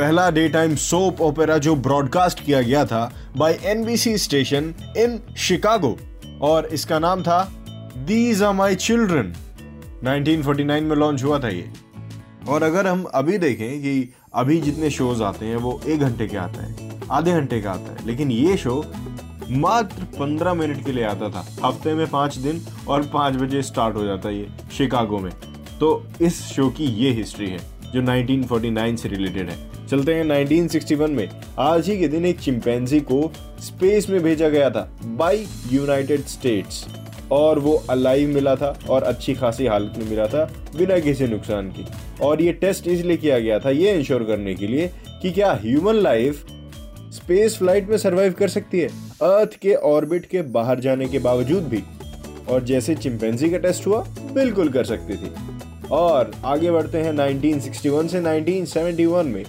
पहला day time soap opera जो broadcast किया गया था by NBC station in Chicago और इसका नाम था दीज आर माई चिल्ड्रन 1949 में लॉन्च हुआ था ये। और अगर हम अभी देखें कि अभी जितने शोज़ आते हैं, वो एक घंटे के आता है, आधे घंटे का आता है। लेकिन ये शो मात्र पंद्रह मिनट के लिए आता था। हफ़्ते में पाँच दिन और पाँच बजे स्टार्ट हो जाता ये शिकागो में। तो इस शो की ये हिस्ट्री है, जो 1949 से रिलेटेड है। चलते हैं 1961 में। आज ही के दिन एक चिंपैंजी को स्पेस में भेजा गया था बाय यूनाइटेड स्टेट्स और वो अलाइव मिला था और अच्छी खासी हालत में मिला था बिना किसी नुकसान की। और ये टेस्ट इसलिए किया गया था, ये इंश्योर करने के लिए कि क्या ह्यूमन लाइफ स्पेस फ़्लाइट में सरवाइव कर सकती है। अर्थ के ऑर्बिट के बाहर जाने के बावजूद भी। और जैसे चिंपैंजी का टेस्ट हुआ, बिल्कुल कर सकती थी। और आगे बढ़ते हैं 1961 से 1971 में।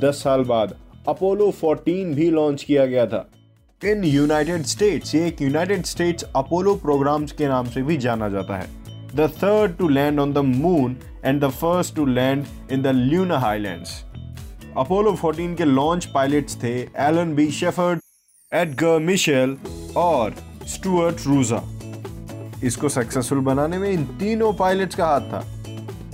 10 साल बाद अपोलो 14 भी लॉन्च किया गया था। इन यूनाइटेड स्टेट्स एक यूनाइटेड स्टेट्स अपोलो प्रोग्राम्स के नाम से भी जाना जाता है। The third to land on the moon and the first to land in the lunar highlands Apollo 14 के लॉन्च पायलट्स थे Alan B Shepard Edgar Mitchell और स्टुअर्ट रूजा इसको सक्सेसफुल बनाने में इन तीनों पायलट्स का हाथ था।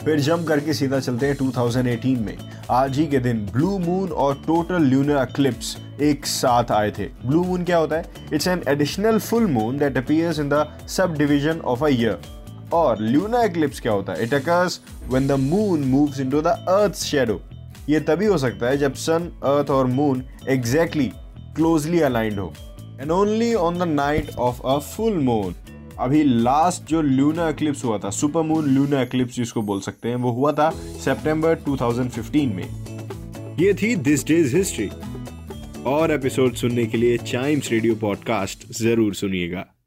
फिर जंप करके सीधा चलते हैं 2018 में। आज ही के दिन ब्लू मून और टोटल ल्यूनर एक्लिप्स एक साथ आए थे। ब्लू मून क्या होता है? It's an additional full moon that appears in the subdivision of a year और ल्यूनर एक्लिप्स क्या होता है? It occurs when the moon moves into the earth shadow ये तभी हो सकता है जब सन अर्थ और मून एग्जैक्टली क्लोजली अलाइंड हो। And only on the night of a full moon अभी लास्ट जो लूना एक्लिप्स हुआ था सुपर मून लूना एक्लिप्स जिसको बोल सकते हैं, वो हुआ था सितंबर 2015 में। ये थी दिस डेज़ हिस्ट्री और एपिसोड सुनने के लिए चाइम्स रेडियो पॉडकास्ट ज़रूर सुनिएगा।